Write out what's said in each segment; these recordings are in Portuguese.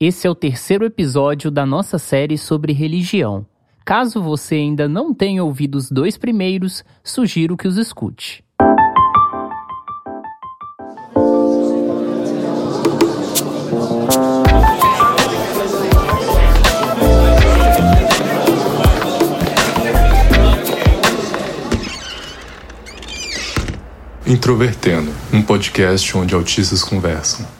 Esse é o terceiro episódio da nossa série sobre religião. Caso você ainda não tenha ouvido os dois primeiros, sugiro que os escute. Introvertendo, um podcast onde autistas conversam.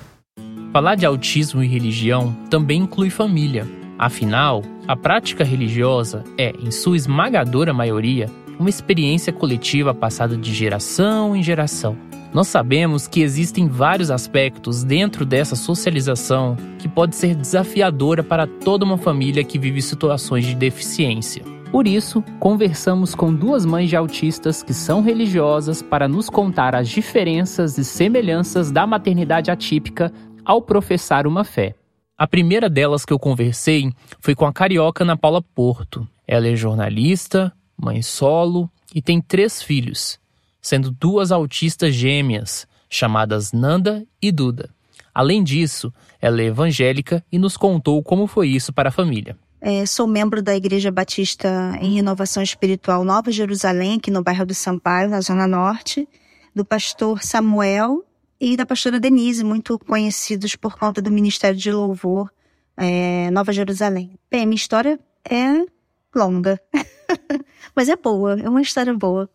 Falar de autismo e religião também inclui família. Afinal, a prática religiosa é, em sua esmagadora maioria, uma experiência coletiva passada de geração em geração. Nós sabemos que existem vários aspectos dentro dessa socialização que pode ser desafiadora para toda uma família que vive situações de deficiência. Por isso, conversamos com duas mães de autistas que são religiosas para nos contar as diferenças e semelhanças da maternidade atípica ao professar uma fé. A primeira delas que eu conversei foi com a carioca Ana Paula Porto. Ela é jornalista, mãe solo e tem três filhos, sendo duas autistas gêmeas, chamadas Nanda e Duda. Além disso, ela é evangélica e nos contou como foi isso para a família. É, sou membro da Igreja Batista em Renovação Espiritual Nova Jerusalém, aqui no bairro do Sampaio, na Zona Norte, do pastor Samuel e da pastora Denise, muito conhecidos por conta do Ministério de Louvor é, Nova Jerusalém. Bem, minha história é longa, mas é boa, é uma história boa.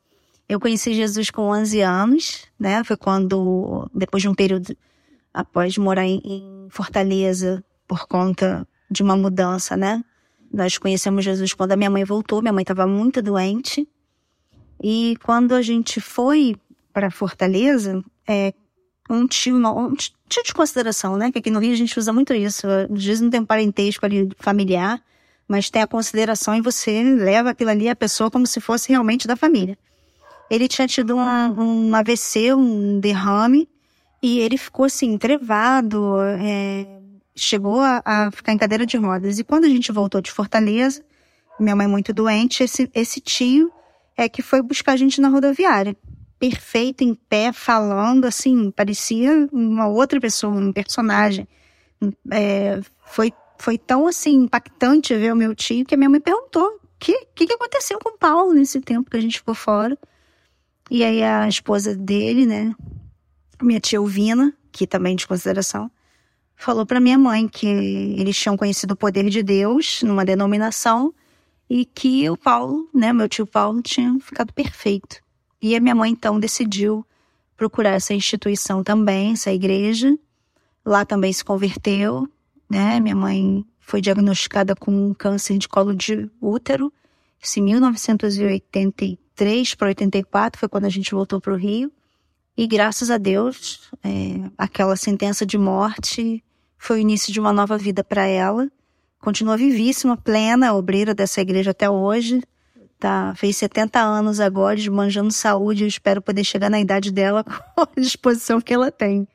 Eu conheci Jesus com 11 anos, né? Foi quando, depois de um período após morar em, Fortaleza por conta de uma mudança, né? Nós conhecemos Jesus quando a minha mãe voltou, minha mãe estava muito doente. E quando a gente foi para Fortaleza, é, um tio, um tio de consideração, né? Que aqui no Rio a gente usa muito isso. Às vezes não tem um parentesco ali familiar, mas tem a consideração e você leva aquilo ali a pessoa como se fosse realmente da família. Ele tinha tido um, um AVC, um derrame, e ele ficou assim, trevado, é, chegou a, a, ficar em cadeira de rodas. E quando a gente voltou de Fortaleza, minha mãe muito doente, esse, esse tio é que foi buscar a gente na rodoviária. Perfeito, em pé, falando, assim, parecia uma outra pessoa, um personagem. É, foi, foi tão, assim, impactante ver o meu tio que a minha mãe perguntou o que, que, que aconteceu com o Paulo nesse tempo que a gente ficou fora. E aí a esposa dele, né, minha tia Elvina, que também de consideração, falou para minha mãe que eles tinham conhecido o poder de Deus numa denominação e que o Paulo, né, meu tio Paulo, tinha ficado perfeito. E a minha mãe então decidiu procurar essa instituição também, essa igreja. Lá também se converteu, né? Minha mãe foi diagnosticada com um câncer de colo de útero. Isso em 1983 para 84 foi quando a gente voltou para o Rio. E graças a Deus, é, aquela sentença de morte foi o início de uma nova vida para ela. Continua vivíssima, plena, obreira dessa igreja até hoje. Tá, fez 70 anos agora, desmanjando saúde. Eu espero poder chegar na idade dela com a disposição que ela tem.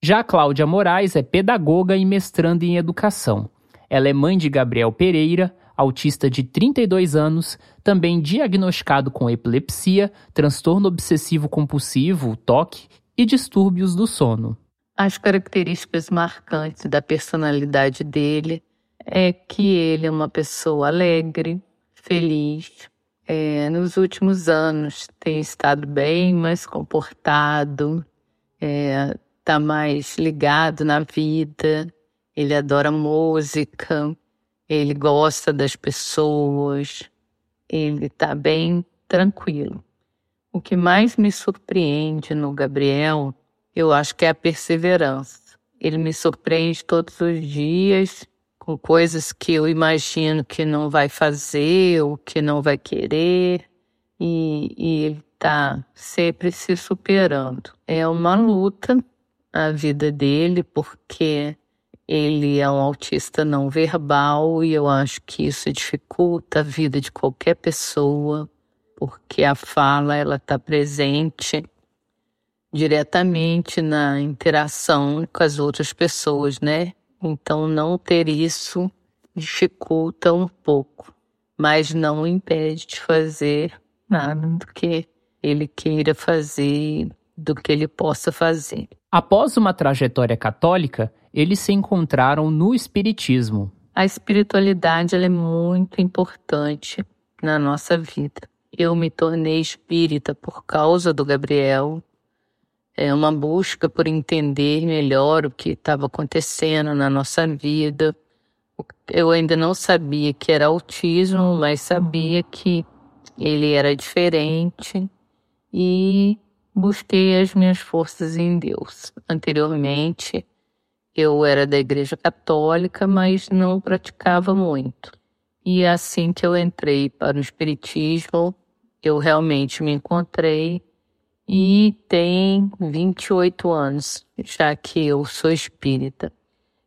Já a Cláudia Moraes é pedagoga e mestranda em educação. Ela é mãe de Gabriel Pereira, autista de 32 anos, também diagnosticado com epilepsia, transtorno obsessivo compulsivo, TOC e distúrbios do sono. As características marcantes da personalidade dele é que ele é uma pessoa alegre, feliz. É, nos últimos anos tem estado bem mais comportado, está é, tá mais ligado na vida, ele adora música, ele gosta das pessoas, ele está bem tranquilo. O que mais me surpreende no Gabriel, eu acho que é a perseverança. Ele me surpreende todos os dias com coisas que eu imagino que não vai fazer ou que não vai querer, e, ele está sempre se superando. É uma luta a vida dele, porque ele é um autista não verbal e eu acho que isso dificulta a vida de qualquer pessoa, porque a fala ela está presente diretamente na interação com as outras pessoas, né? Então não ter isso dificulta um pouco, mas não impede de fazer nada do que ele queira fazer do que ele possa fazer. Após uma trajetória católica, eles se encontraram no Espiritismo. A espiritualidade é muito importante na nossa vida. Eu me tornei espírita por causa do Gabriel. É uma busca por entender melhor o que estava acontecendo na nossa vida. Eu ainda não sabia que era autismo, mas sabia que ele era diferente e busquei as minhas forças em Deus. Anteriormente, eu era da Igreja Católica, mas não praticava muito. E assim que eu entrei para o Espiritismo, eu realmente me encontrei e tem 28 anos, já que eu sou espírita.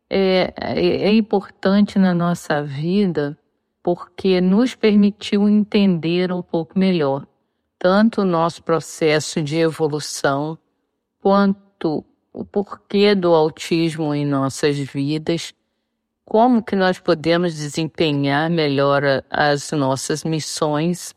É, é, é importante na nossa vida porque nos permitiu entender um pouco melhor tanto o nosso processo de evolução quanto o porquê do autismo em nossas vidas, como que nós podemos desempenhar melhor as nossas missões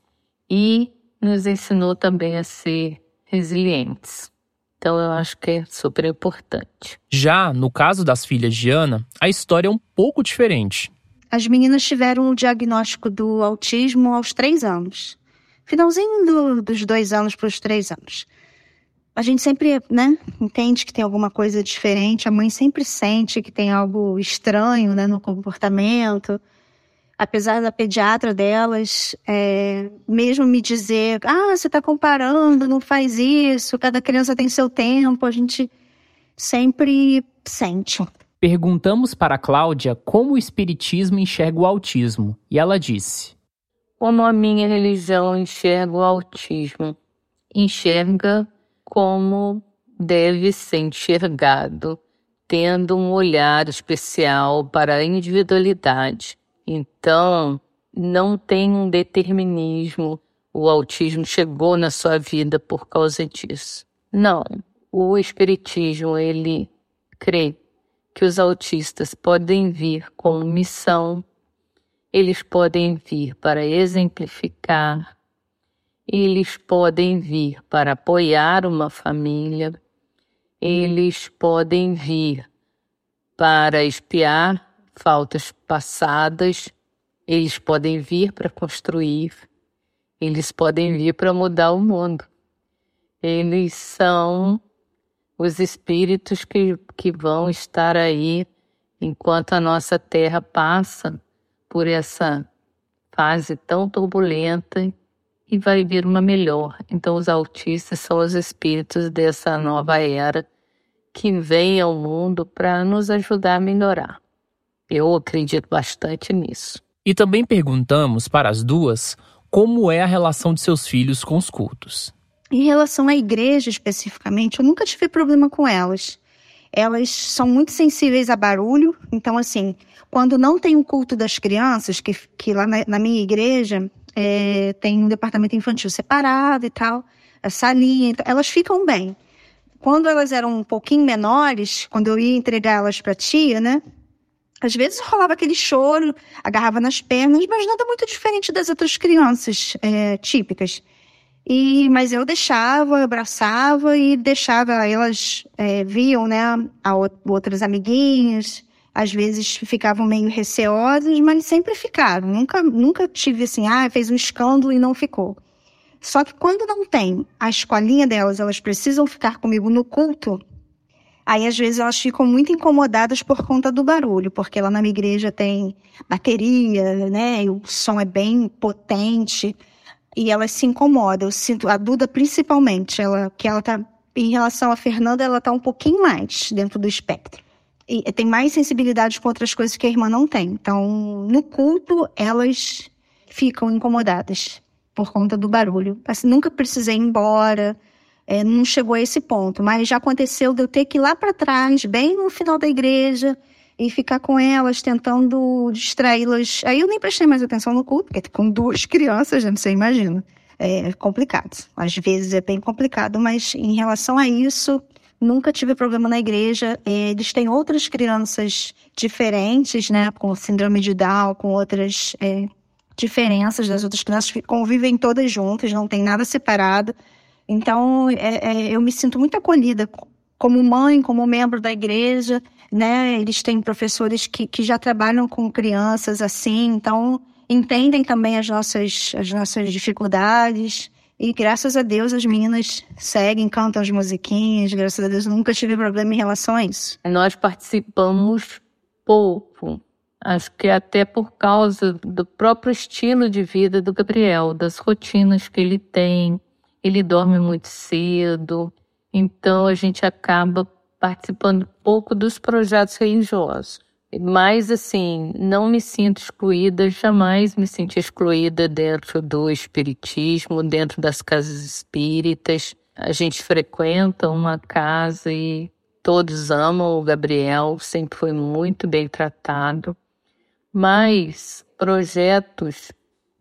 e nos ensinou também a ser resilientes. Então eu acho que é super importante. Já no caso das filhas de Ana, a história é um pouco diferente. As meninas tiveram o diagnóstico do autismo aos três anos finalzinho do, dos dois anos para os três anos. A gente sempre, né, entende que tem alguma coisa diferente, a mãe sempre sente que tem algo estranho, né, no comportamento. Apesar da pediatra delas, é, mesmo me dizer, ah, você está comparando, não faz isso, cada criança tem seu tempo, a gente sempre sente. Perguntamos para a Cláudia como o espiritismo enxerga o autismo, e ela disse: como a minha religião enxerga o autismo. Enxerga como deve ser enxergado, tendo um olhar especial para a individualidade. Então, não tem um determinismo. O autismo chegou na sua vida por causa disso. Não. O espiritismo ele crê que os autistas podem vir com missão eles podem vir para exemplificar, eles podem vir para apoiar uma família, eles podem vir para espiar faltas passadas, eles podem vir para construir, eles podem vir para mudar o mundo. Eles são os espíritos que, que vão estar aí enquanto a nossa terra passa por essa fase tão turbulenta e vai vir uma melhor. Então, os autistas são os espíritos dessa nova era que vem ao mundo para nos ajudar a melhorar. Eu acredito bastante nisso. E também perguntamos para as duas como é a relação de seus filhos com os cultos. Em relação à igreja especificamente, eu nunca tive problema com elas elas são muito sensíveis a barulho. Então, assim, quando não tem o um culto das crianças, que, que lá na, na minha igreja é, tem um departamento infantil separado e tal, a salinha, então, elas ficam bem. Quando elas eram um pouquinho menores, quando eu ia entregar elas para tia, né? Às vezes rolava aquele choro, agarrava nas pernas, mas nada muito diferente das outras crianças é, típicas. E, mas eu deixava, abraçava e deixava, elas é, viam, né, a outras amiguinhas, às vezes ficavam meio receosas, mas sempre ficaram. Nunca, nunca tive assim, ah, fez um escândalo e não ficou. Só que quando não tem a escolinha delas, elas precisam ficar comigo no culto, aí às vezes elas ficam muito incomodadas por conta do barulho, porque lá na minha igreja tem bateria, né, e o som é bem potente e ela se incomoda. Eu sinto, a Duda principalmente, ela, que ela tá, em relação a Fernanda, ela tá um pouquinho mais dentro do espectro. E tem mais sensibilidade com outras coisas que a irmã não tem. Então, no culto, elas ficam incomodadas por conta do barulho. Assim, nunca precisei ir embora, é, não chegou a esse ponto, mas já aconteceu de eu ter que ir lá para trás, bem no final da igreja, e ficar com elas, tentando distraí-las. Aí eu nem prestei mais atenção no culto, porque com duas crianças, não sei, imagina. É complicado. Às vezes é bem complicado, mas em relação a isso, nunca tive problema na igreja. É, eles têm outras crianças diferentes, né, com síndrome de Down, com outras é, diferenças das outras crianças, convivem todas juntas, não tem nada separado. Então, é, é, eu me sinto muito acolhida como mãe, como membro da igreja, né? Eles têm professores que, que já trabalham com crianças assim, então entendem também as nossas, as nossas dificuldades. E graças a Deus as meninas seguem, cantam as musiquinhas. Graças a Deus nunca tive problema em relação a isso. Nós participamos pouco. Acho que até por causa do próprio estilo de vida do Gabriel, das rotinas que ele tem. Ele dorme muito cedo, então a gente acaba participando pouco dos projetos religiosos. Mas, assim, não me sinto excluída, jamais me senti excluída dentro do espiritismo, dentro das casas espíritas. A gente frequenta uma casa e todos amam o Gabriel, sempre foi muito bem tratado. Mas projetos,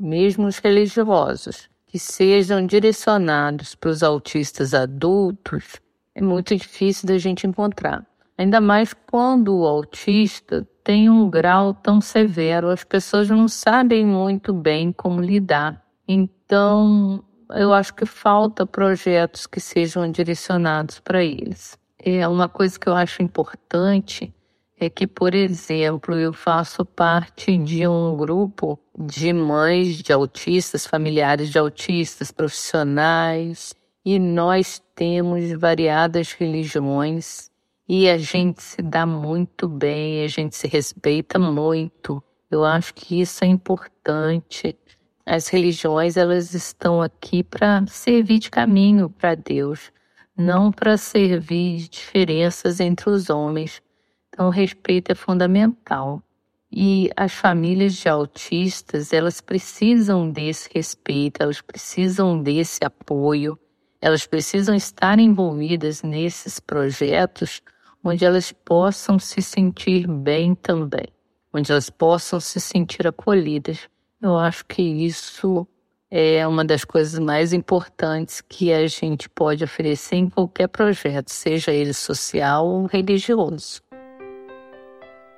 mesmo os religiosos, que sejam direcionados para os autistas adultos, é muito difícil da gente encontrar. Ainda mais quando o autista tem um grau tão severo, as pessoas não sabem muito bem como lidar. Então, eu acho que falta projetos que sejam direcionados para eles. É uma coisa que eu acho importante é que, por exemplo, eu faço parte de um grupo de mães de autistas, familiares de autistas, profissionais, e nós temos variadas religiões e a gente se dá muito bem, a gente se respeita muito. Eu acho que isso é importante. As religiões elas estão aqui para servir de caminho para Deus, não para servir diferenças entre os homens. Então, o respeito é fundamental. E as famílias de autistas, elas precisam desse respeito, elas precisam desse apoio, elas precisam estar envolvidas nesses projetos onde elas possam se sentir bem também, onde elas possam se sentir acolhidas. Eu acho que isso é uma das coisas mais importantes que a gente pode oferecer em qualquer projeto, seja ele social ou religioso.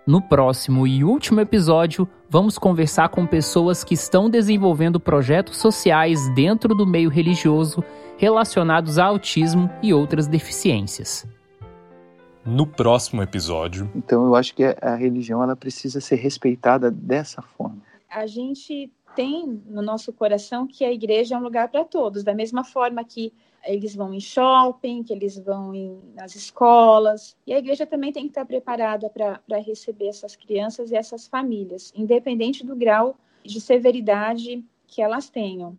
No próximo e último episódio, vamos conversar com pessoas que estão desenvolvendo projetos sociais dentro do meio religioso relacionados a autismo e outras deficiências no próximo episódio. Então eu acho que a religião ela precisa ser respeitada dessa forma. A gente tem no nosso coração que a igreja é um lugar para todos, da mesma forma que eles vão em shopping, que eles vão em, nas escolas. E a igreja também tem que estar preparada para receber essas crianças e essas famílias, independente do grau de severidade que elas tenham.